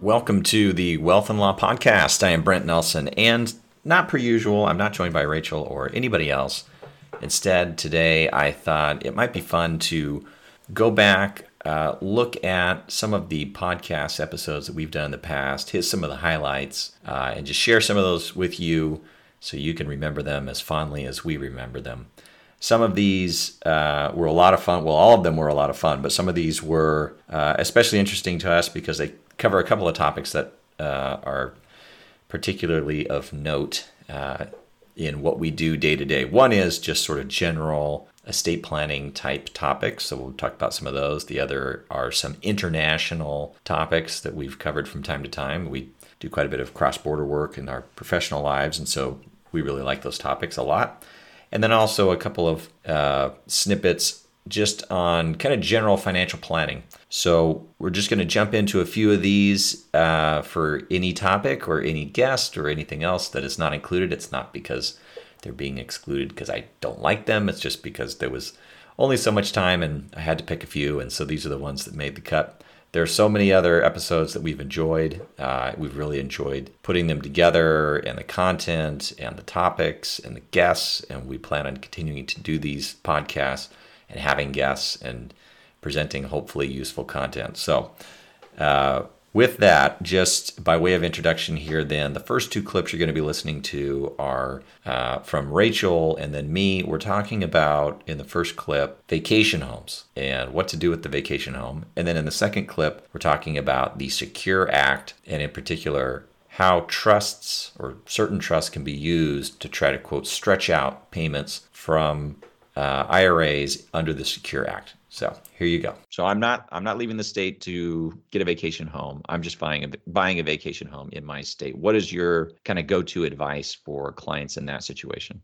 Welcome to the Wealth and Law Podcast. I am Brent Nelson, and not per usual, I'm not joined by Rachel or anybody else. Instead, today I thought it might be fun to go back, uh, look at some of the podcast episodes that we've done in the past, hit some of the highlights, uh, and just share some of those with you so you can remember them as fondly as we remember them. Some of these uh, were a lot of fun. Well, all of them were a lot of fun, but some of these were uh, especially interesting to us because they cover a couple of topics that uh, are particularly of note uh, in what we do day to day. One is just sort of general estate planning type topics. So we'll talk about some of those. The other are some international topics that we've covered from time to time. We do quite a bit of cross border work in our professional lives, and so we really like those topics a lot. And then also a couple of uh, snippets just on kind of general financial planning. So we're just going to jump into a few of these uh, for any topic or any guest or anything else that is not included. It's not because they're being excluded because I don't like them. It's just because there was only so much time and I had to pick a few. And so these are the ones that made the cut. There are so many other episodes that we've enjoyed. Uh, we've really enjoyed putting them together and the content and the topics and the guests. And we plan on continuing to do these podcasts and having guests and presenting hopefully useful content. So, uh, with that, just by way of introduction here, then the first two clips you're going to be listening to are uh, from Rachel and then me. We're talking about in the first clip vacation homes and what to do with the vacation home. And then in the second clip, we're talking about the Secure Act and in particular how trusts or certain trusts can be used to try to quote stretch out payments from uh, IRAs under the Secure Act. So here you go. So I'm not I'm not leaving the state to get a vacation home. I'm just buying a buying a vacation home in my state. What is your kind of go-to advice for clients in that situation?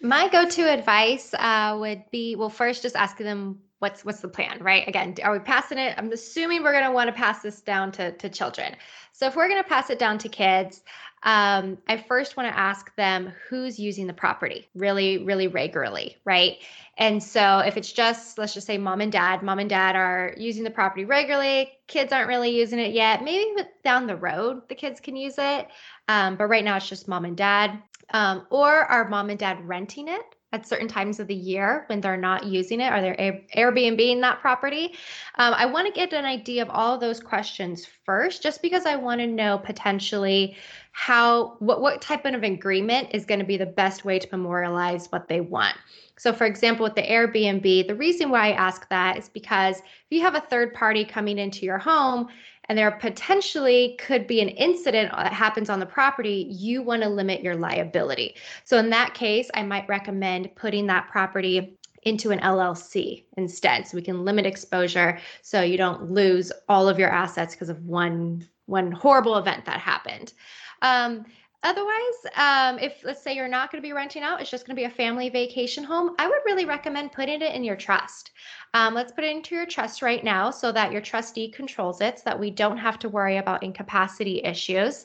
My go-to advice uh, would be well, first just ask them what's what's the plan, right? Again, are we passing it? I'm assuming we're going to want to pass this down to to children. So if we're going to pass it down to kids, um, I first want to ask them who's using the property really, really regularly, right? And so if it's just, let's just say mom and dad, mom and dad are using the property regularly, kids aren't really using it yet. Maybe down the road, the kids can use it. Um, but right now it's just mom and dad. Um, or are mom and dad renting it? At certain times of the year when they're not using it? Are they Airbnb in that property? Um, I want to get an idea of all of those questions first, just because I want to know potentially how what what type of agreement is going to be the best way to memorialize what they want. So, for example, with the Airbnb, the reason why I ask that is because if you have a third party coming into your home and there potentially could be an incident that happens on the property, you want to limit your liability. So, in that case, I might recommend putting that property into an LLC instead so we can limit exposure so you don't lose all of your assets because of one one horrible event that happened. Um, Otherwise, um, if let's say you're not going to be renting out, it's just going to be a family vacation home, I would really recommend putting it in your trust. Um, let's put it into your trust right now so that your trustee controls it so that we don't have to worry about incapacity issues.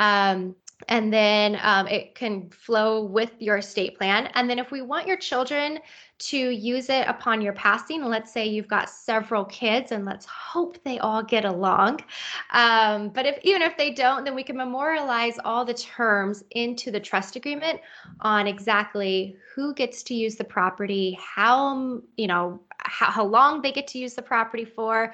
Um, and then um, it can flow with your estate plan. And then if we want your children to use it upon your passing. Let's say you've got several kids, and let's hope they all get along. Um, but if even if they don't, then we can memorialize all the terms into the trust agreement on exactly who gets to use the property, how you know how, how long they get to use the property for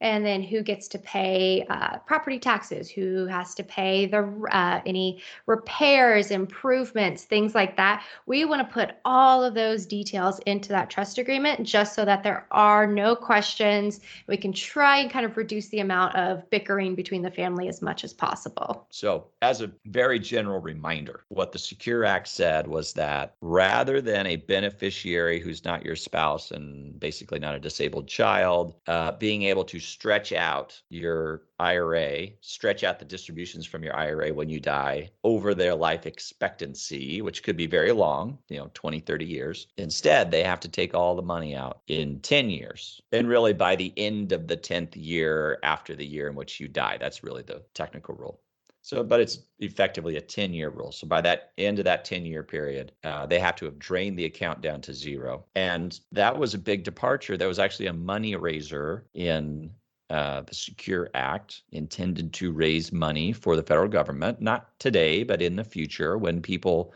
and then who gets to pay uh, property taxes, who has to pay the uh, any repairs, improvements, things like that. We want to put all of those details into that trust agreement just so that there are no questions. We can try and kind of reduce the amount of bickering between the family as much as possible. So, as a very general reminder, what the Secure Act said was that rather than a beneficiary who's not your spouse and basically not a disabled child, uh, being able to stretch out your IRA, stretch out the distributions from your IRA when you die over their life expectancy, which could be very long, you know, 20, 30 years. Instead, they have to take all the money out in 10 years. And really by the end of the 10th year after the year in which you die. That's really the technical rule. So, but it's effectively a 10 year rule. So, by that end of that 10 year period, uh, they have to have drained the account down to zero. And that was a big departure. That was actually a money raiser in uh, the Secure Act intended to raise money for the federal government, not today, but in the future when people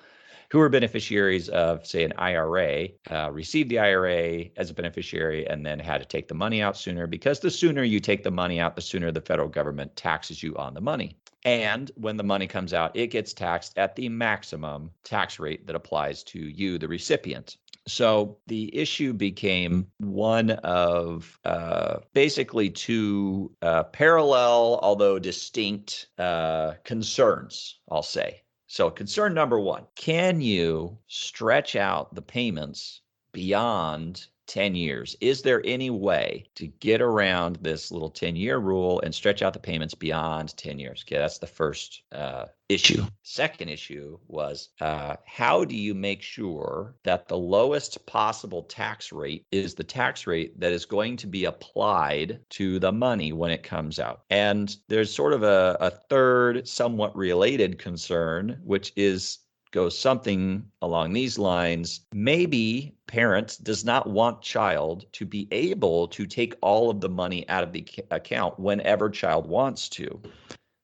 who are beneficiaries of, say, an IRA, uh, received the IRA as a beneficiary and then had to take the money out sooner because the sooner you take the money out, the sooner the federal government taxes you on the money. And when the money comes out, it gets taxed at the maximum tax rate that applies to you, the recipient. So the issue became one of uh, basically two uh, parallel, although distinct, uh, concerns, I'll say. So, concern number one can you stretch out the payments beyond 10 years. Is there any way to get around this little 10 year rule and stretch out the payments beyond 10 years? Okay, that's the first uh, issue. Second issue was uh, how do you make sure that the lowest possible tax rate is the tax rate that is going to be applied to the money when it comes out? And there's sort of a, a third, somewhat related concern, which is goes something along these lines. Maybe parent does not want child to be able to take all of the money out of the account whenever child wants to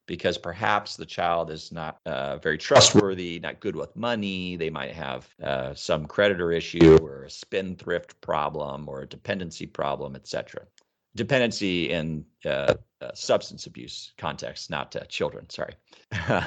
because perhaps the child is not uh, very trustworthy, not good with money. They might have uh, some creditor issue or a spendthrift problem or a dependency problem, etc. Dependency in uh, uh substance abuse context, not children. Sorry.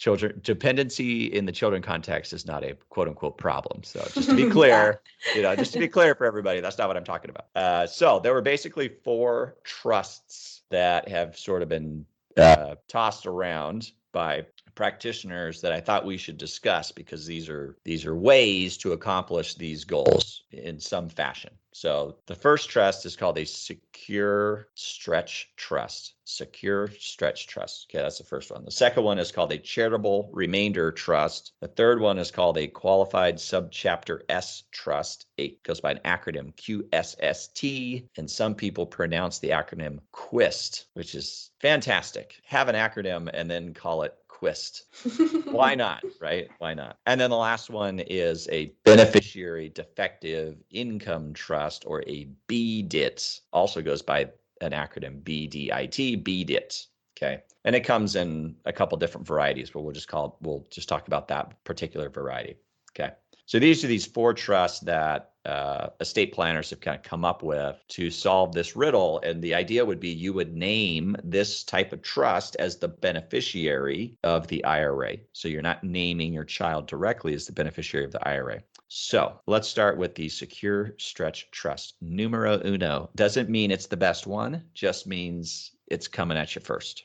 Children dependency in the children context is not a quote unquote problem so just to be clear yeah. you know just to be clear for everybody that's not what i'm talking about uh, so there were basically four trusts that have sort of been uh, tossed around by practitioners that I thought we should discuss because these are these are ways to accomplish these goals in some fashion. So the first trust is called a secure stretch trust. Secure stretch trust. Okay, that's the first one. The second one is called a charitable remainder trust. The third one is called a qualified subchapter S trust. It goes by an acronym QSST, and some people pronounce the acronym QUIST, which is fantastic. Have an acronym and then call it twist. Why not? Right? Why not? And then the last one is a beneficiary defective income trust or a BDIT, also goes by an acronym BDIT, BDIT. Okay. And it comes in a couple different varieties, but we'll just call we'll just talk about that particular variety. Okay. So these are these four trusts that uh, estate planners have kind of come up with to solve this riddle. And the idea would be you would name this type of trust as the beneficiary of the IRA. So you're not naming your child directly as the beneficiary of the IRA. So let's start with the secure stretch trust. Numero uno doesn't mean it's the best one, just means it's coming at you first.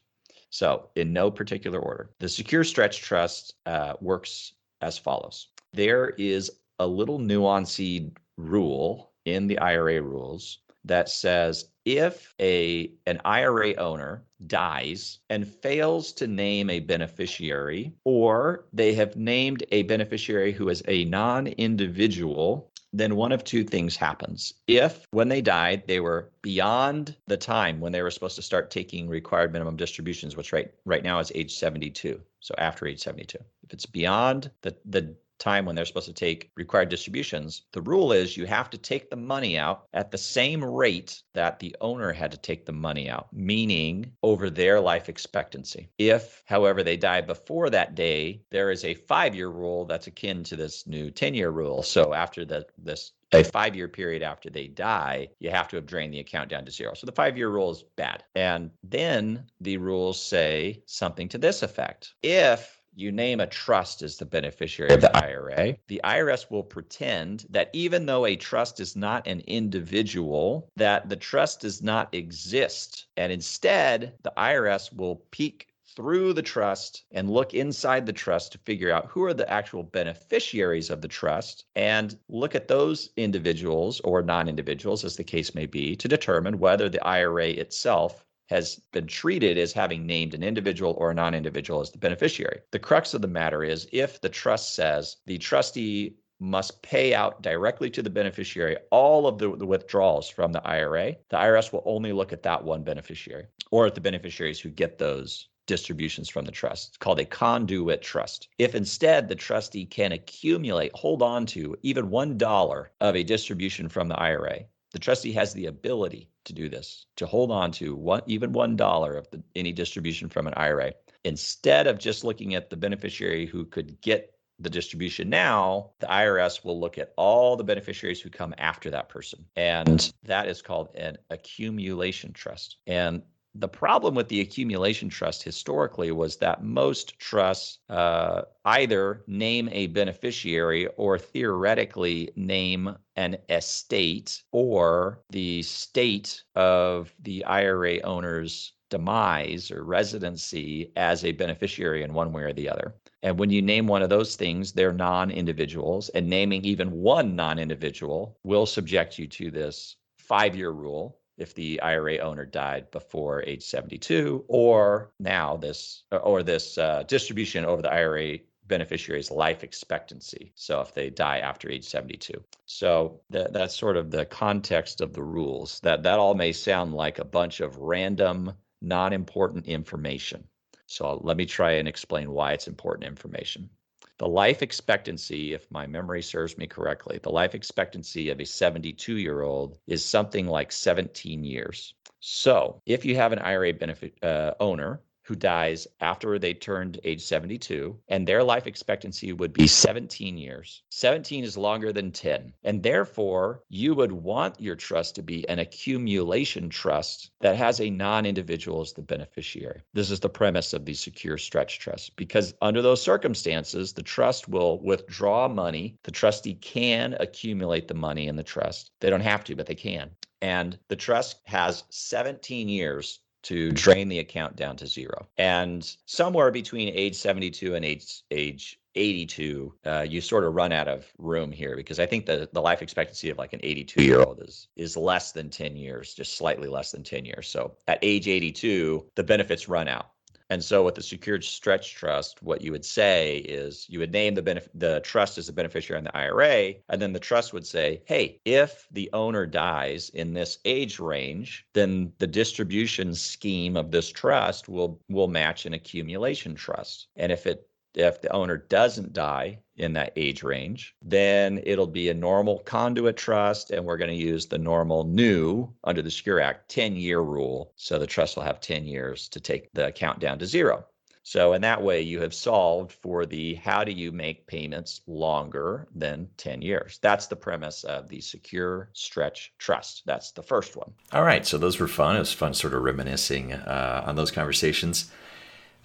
So, in no particular order, the secure stretch trust uh, works as follows. There is a little nuanced rule in the IRA rules that says if a an IRA owner dies and fails to name a beneficiary or they have named a beneficiary who is a non-individual then one of two things happens. If when they died, they were beyond the time when they were supposed to start taking required minimum distributions, which right right now is age 72. So after age 72. If it's beyond the the time when they're supposed to take required distributions, the rule is you have to take the money out at the same rate that the owner had to take the money out, meaning over their life expectancy. If, however, they die before that day, there is a five year rule that's akin to this new 10 year rule. So after the, this a five year period after they die, you have to have drained the account down to zero. So the five year rule is bad. And then the rules say something to this effect. If you name a trust as the beneficiary of the IRA, the IRS will pretend that even though a trust is not an individual, that the trust does not exist. And instead, the IRS will peek through the trust and look inside the trust to figure out who are the actual beneficiaries of the trust and look at those individuals or non individuals, as the case may be, to determine whether the IRA itself has been treated as having named an individual or a non individual as the beneficiary. The crux of the matter is if the trust says the trustee must pay out directly to the beneficiary all of the, the, withdrawals from the IRA, the IRS will only look at that one beneficiary or at the beneficiaries who get those distributions from the trust. It's called a conduit trust. If instead the trustee can accumulate, hold on to even $1 of a distribution from the IRA, the trustee has the ability to do this, to hold on to one, even $1 of the, any distribution from an IRA. Instead of just looking at the beneficiary who could get the distribution now, the IRS will look at all the beneficiaries who come after that person. And that is called an accumulation trust. And the problem with the accumulation trust historically was that most trusts uh, either name a beneficiary or theoretically name an estate or the state of the IRA owner's demise or residency as a beneficiary in one way or the other. And when you name one of those things, they're non individuals, and naming even one non individual will subject you to this five year rule if the IRA owner died before age 72, or now this or this uh, distribution over the IRA beneficiary's life expectancy. So if they die after age 72. So that, that's sort of the context of the rules. That that all may sound like a bunch of random, non-important information. So let me try and explain why it's important information. The life expectancy, if my memory serves me correctly, the life expectancy of a 72 year old is something like 17 years. So if you have an IRA benefit uh, owner who dies after they turned age 72, and their life expectancy would be 17 years. 17 is longer than 10. And therefore, you would want your trust to be an accumulation trust that has a non individual as the beneficiary. This is the premise of the secure stretch trust, because under those circumstances, the trust will withdraw money. The trustee can accumulate the money in the trust. They don't have to, but they can. And the trust has 17 years to drain the account down to zero. And somewhere between age 72 and age age 82, uh, you sort of run out of room here because I think the, the life expectancy of like an 82 year old is is less than 10 years, just slightly less than 10 years. So at age 82, the benefits run out. And so with the secured stretch trust, what you would say is you would name the benef- the trust as the beneficiary in the IRA, and then the trust would say, hey, if the owner dies in this age range, then the distribution scheme of this trust will will match an accumulation trust. And if it if the owner doesn't die in that age range, then it'll be a normal conduit trust, and we're going to use the normal new under the Secure Act 10 year rule. So the trust will have 10 years to take the account down to zero. So, in that way, you have solved for the how do you make payments longer than 10 years? That's the premise of the Secure Stretch Trust. That's the first one. All right. So, those were fun. It was fun sort of reminiscing uh, on those conversations.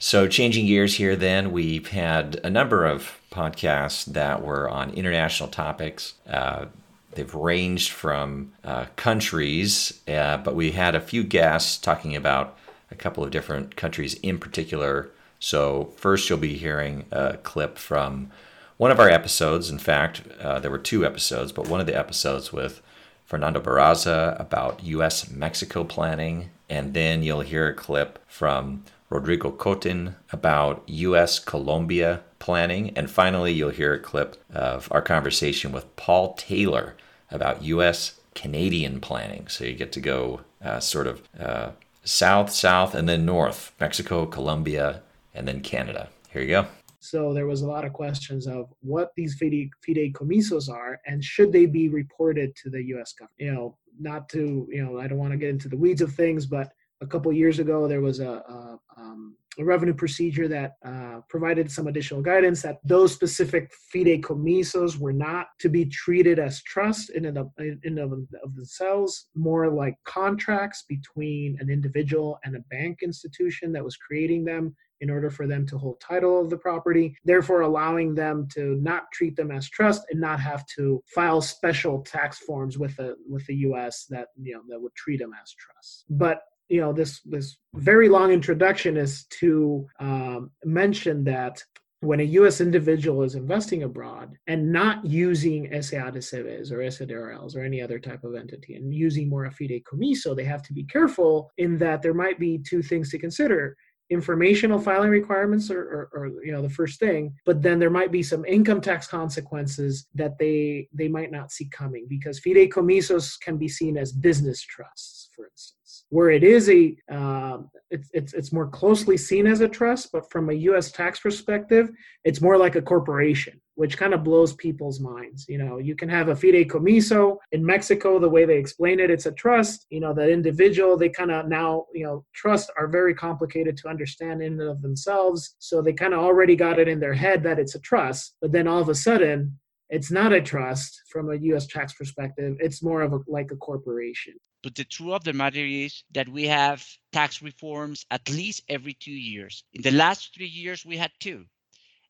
So, changing gears here, then, we've had a number of podcasts that were on international topics. Uh, they've ranged from uh, countries, uh, but we had a few guests talking about a couple of different countries in particular. So, first, you'll be hearing a clip from one of our episodes. In fact, uh, there were two episodes, but one of the episodes with Fernando Barraza about US Mexico planning. And then you'll hear a clip from Rodrigo Cotin about US Colombia planning. And finally, you'll hear a clip of our conversation with Paul Taylor about US Canadian planning. So you get to go uh, sort of uh, south, south, and then north Mexico, Colombia, and then Canada. Here you go. So there was a lot of questions of what these fide- fideicomisos are and should they be reported to the U.S. government. You know, not to you know, I don't want to get into the weeds of things, but a couple years ago, there was a, a, um, a revenue procedure that uh, provided some additional guidance that those specific fideicomisos were not to be treated as trust in and of, in of, of themselves, more like contracts between an individual and a bank institution that was creating them in order for them to hold title of the property, therefore allowing them to not treat them as trust and not have to file special tax forms with the with the US that you know that would treat them as trust. But you know this this very long introduction is to um, mention that when a U.S. individual is investing abroad and not using SA de or SADRLs or any other type of entity and using more fideicomiso, they have to be careful in that there might be two things to consider informational filing requirements are, are, are, you know the first thing but then there might be some income tax consequences that they they might not see coming because fideicomisos can be seen as business trusts for instance where it is a uh, it's, it's it's more closely seen as a trust but from a us tax perspective it's more like a corporation which kind of blows people's minds you know you can have a fideicomiso in mexico the way they explain it it's a trust you know the individual they kind of now you know trusts are very complicated to understand in and of themselves so they kind of already got it in their head that it's a trust but then all of a sudden it's not a trust from a U.S. tax perspective. It's more of a, like a corporation. But the truth of the matter is that we have tax reforms at least every two years. In the last three years, we had two,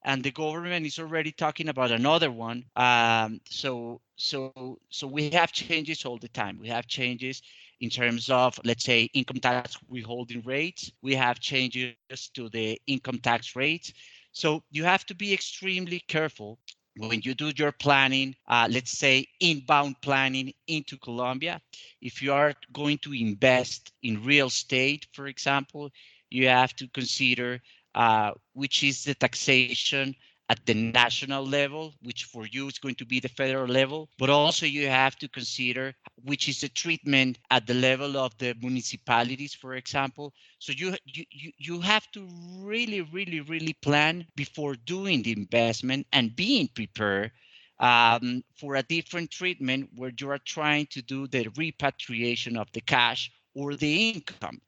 and the government is already talking about another one. Um, so, so, so we have changes all the time. We have changes in terms of, let's say, income tax withholding rates. We have changes to the income tax rates. So you have to be extremely careful when you do your planning, uh, let's say inbound planning into Colombia, if you are going to invest in real estate, for example, you have to consider uh, which is the taxation at the national level, which for you is going to be the federal level, but also you have to consider which is the treatment at the level of the municipalities, for example. So you you you have to really, really, really plan before doing the investment and being prepared um, for a different treatment where you are trying to do the repatriation of the cash or the income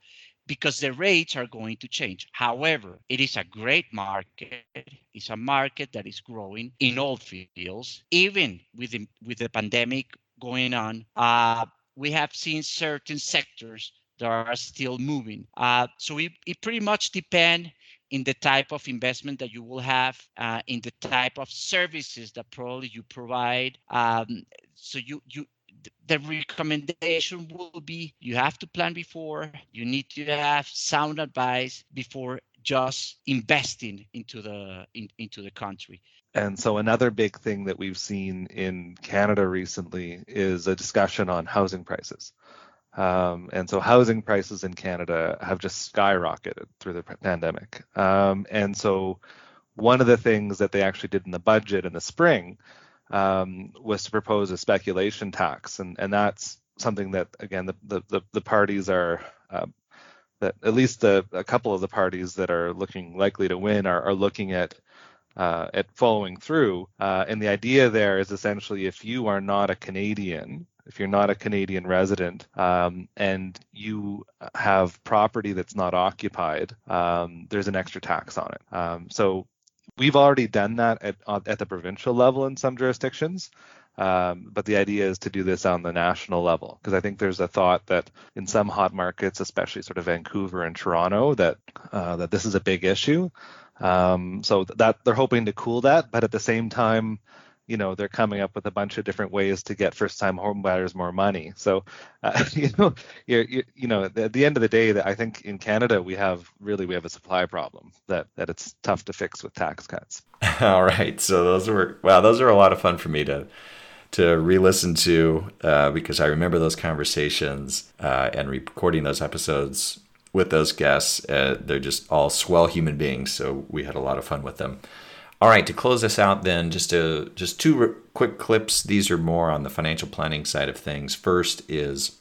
because the rates are going to change. However, it is a great market. It's a market that is growing in all fields, even with the, with the pandemic going on. Uh, we have seen certain sectors that are still moving. Uh, so it, it pretty much depends in the type of investment that you will have, uh, in the type of services that probably you provide. Um, so you you the recommendation will be you have to plan before you need to have sound advice before just investing into the in, into the country. And so another big thing that we've seen in canada recently is a discussion on housing prices. Um, and so housing prices in canada have just skyrocketed through the pandemic. Um, and so one of the things that they actually did in the budget in the spring um, was to propose a speculation tax, and and that's something that again the the the, parties are. Uh, that at least the, a couple of the parties that are looking likely to win are, are looking at uh, at following through. Uh, and the idea there is essentially if you are not a Canadian, if you're not a Canadian resident um, and you have property that's not occupied, um, there's an extra tax on it. Um, so We've already done that at at the provincial level in some jurisdictions. Um, but the idea is to do this on the national level because I think there's a thought that in some hot markets, especially sort of Vancouver and Toronto, that uh, that this is a big issue. Um, so that they're hoping to cool that, but at the same time, you know they're coming up with a bunch of different ways to get first time homebuyers more money. So uh, you know you're, you, you know at the end of the day that i think in canada we have really we have a supply problem that that it's tough to fix with tax cuts. All right. So those were wow those are a lot of fun for me to to re-listen to uh, because i remember those conversations uh, and recording those episodes with those guests. Uh, they're just all swell human beings so we had a lot of fun with them all right, to close this out, then just a, just two r- quick clips. These are more on the financial planning side of things. First is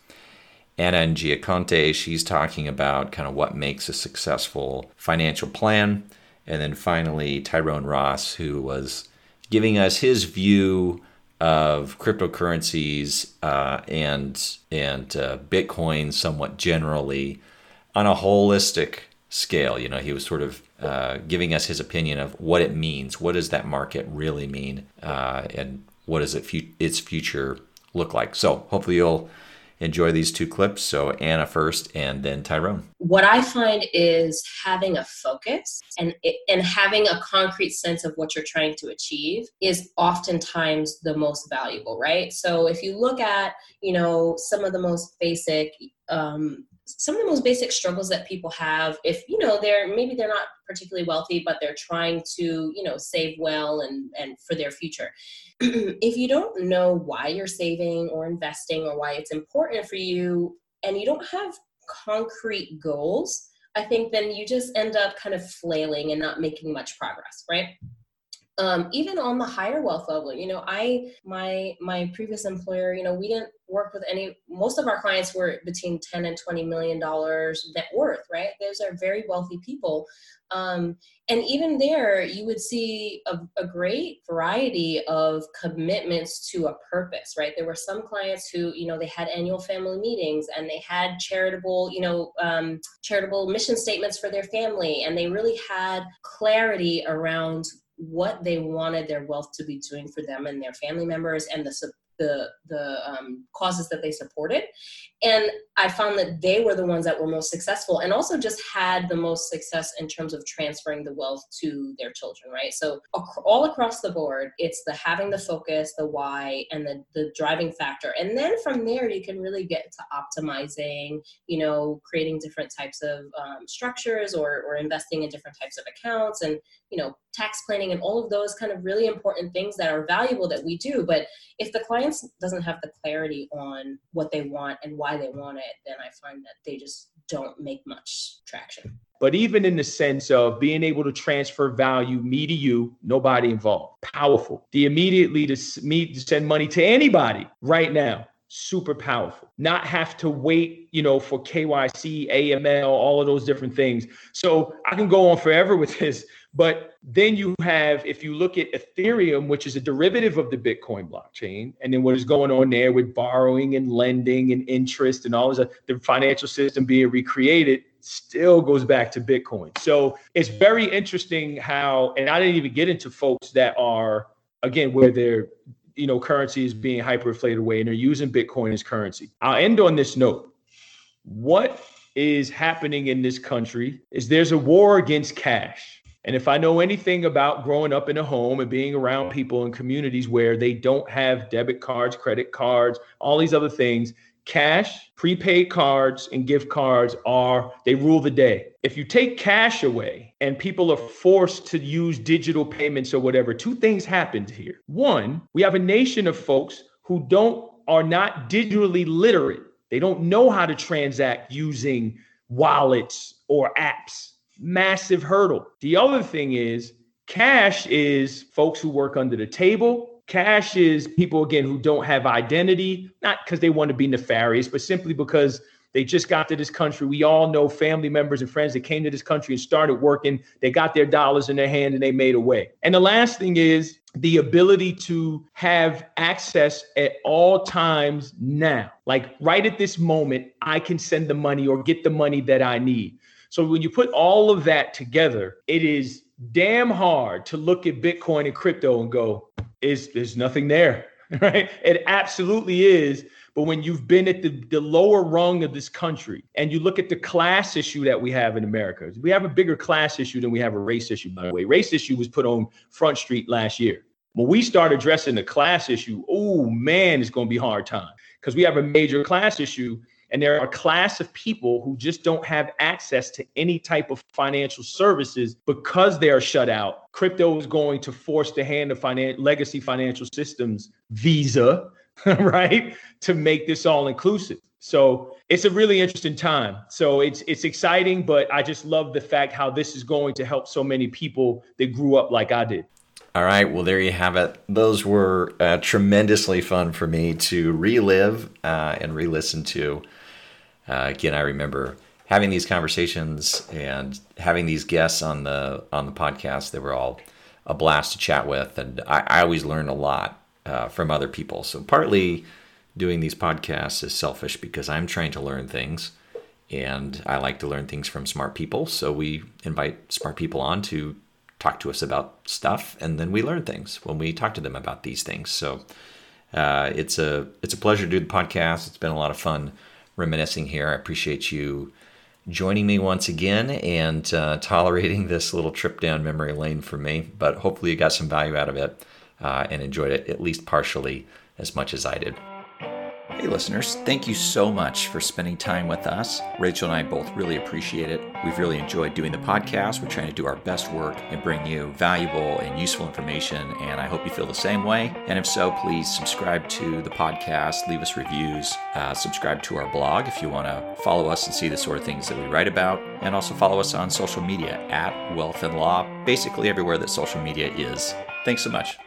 Anna N'Jie-Konte. She's talking about kind of what makes a successful financial plan, and then finally Tyrone Ross, who was giving us his view of cryptocurrencies uh, and and uh, Bitcoin somewhat generally on a holistic scale. You know, he was sort of uh, giving us his opinion of what it means. What does that market really mean, uh, and what does it fu- its future look like? So hopefully you'll enjoy these two clips. So Anna first, and then Tyrone. What I find is having a focus and and having a concrete sense of what you're trying to achieve is oftentimes the most valuable, right? So if you look at you know some of the most basic um, some of the most basic struggles that people have if you know they're maybe they're not particularly wealthy but they're trying to you know save well and and for their future. If you don't know why you're saving or investing or why it's important for you and you don't have concrete goals i think then you just end up kind of flailing and not making much progress right? Um, even on the higher wealth level you know i my my previous employer you know we didn't work with any most of our clients were between 10 and 20 million dollars net worth right? Those are very wealthy people. Um, and even there you would see a, a, great variety of commitments to a purpose right? There were some clients who you know they had annual family meetings and they had charitable you know um, charitable mission statements for their family. And they really had clarity around what they wanted their wealth to be doing for them and their family members and the the the um, causes that they supported. And i found that they were the ones that were most successful and also just had the most success in terms of transferring the wealth to their children right? So all across the board it's the having the focus the why and the, the driving factor. And then from there you can really get to optimizing you know creating different types of um, structures or, or investing in different types of accounts and you know tax planning and all of those kind of really important things that are valuable that we do. But if the client doesn't have the clarity on what they want and why they want it then i find that they just don't make much traction but even in the sense of being able to transfer value me to you nobody involved powerful the immediately to me to send money to anybody right now super powerful. Not have to wait, you know, for KYC, AML, all of those different things. So I can go on forever with this, but then you have, if you look at Ethereum, which is a derivative of the Bitcoin blockchain, and then what is going on there with borrowing and lending and interest and all this, the financial system being recreated still goes back to Bitcoin. So it's very interesting how, and I didn't even get into folks that are, again, where they're you know currency is being hyperinflated away and they're using bitcoin as currency. I'll end on this note. What is happening in this country is there's a war against cash and if i know anything about growing up in a home and being around people in communities where they don't have debit cards credit cards all these other things cash, prepaid cards, and gift cards are they rule the day. If you take cash away and people are forced to use digital payments or whatever, two things happened here. One, we have a nation of folks who don't are not digitally literate. They don't know how to transact using wallets or apps. Massive hurdle. The other thing is cash is folks who work under the table Cash is people, again, who don't have identity, not because they want to be nefarious, but simply because they just got to this country. We all know family members and friends that came to this country and started working. They got their dollars in their hand and they made a way. And the last thing is the ability to have access at all times now. Like right at this moment, I can send the money or get the money that I need. So when you put all of that together, it is damn hard to look at Bitcoin and crypto and go, is there's nothing there, right? It absolutely is. But when you've been at the, the lower rung of this country and you look at the class issue that we have in America, we have a bigger class issue than we have a race issue, by the way. Race issue was put on Front Street last year. When we start addressing the class issue, oh man, it's going to be hard time because we have a major class issue and there are a class of people who just don't have access to any type of financial services because they are shut out. Crypto is going to force the hand of finan- legacy financial systems, Visa, right, to make this all inclusive. So it's a really interesting time. So it's it's exciting, but I just love the fact how this is going to help so many people that grew up like I did. All right, well, there you have it. Those were uh, tremendously fun for me to relive uh, and re listen to. Uh, again, I remember having these conversations and having these guests on the on the podcast. They were all a blast to chat with, and I, I always learn a lot uh, from other people. So partly doing these podcasts is selfish because I'm trying to learn things, and I like to learn things from smart people. So we invite smart people on to talk to us about stuff, and then we learn things when we talk to them about these things. So uh, it's a it's a pleasure to do the podcast. It's been a lot of fun reminiscing here. I appreciate you joining me once again and uh, tolerating this little trip down memory lane for me. But hopefully, you got some value out of it uh, and enjoyed it at least partially as much as I did. Hey, listeners, thank you so much for spending time with us. Rachel and I both really appreciate it. We've really enjoyed doing the podcast. We're trying to do our best work and bring you valuable and useful information, and I hope you feel the same way. And if so, please subscribe to the podcast, leave us reviews, uh, subscribe to our blog if you want to follow us and see the sort of things that we write about, and also follow us on social media at Wealth and Law, basically everywhere that social media is. Thanks so much.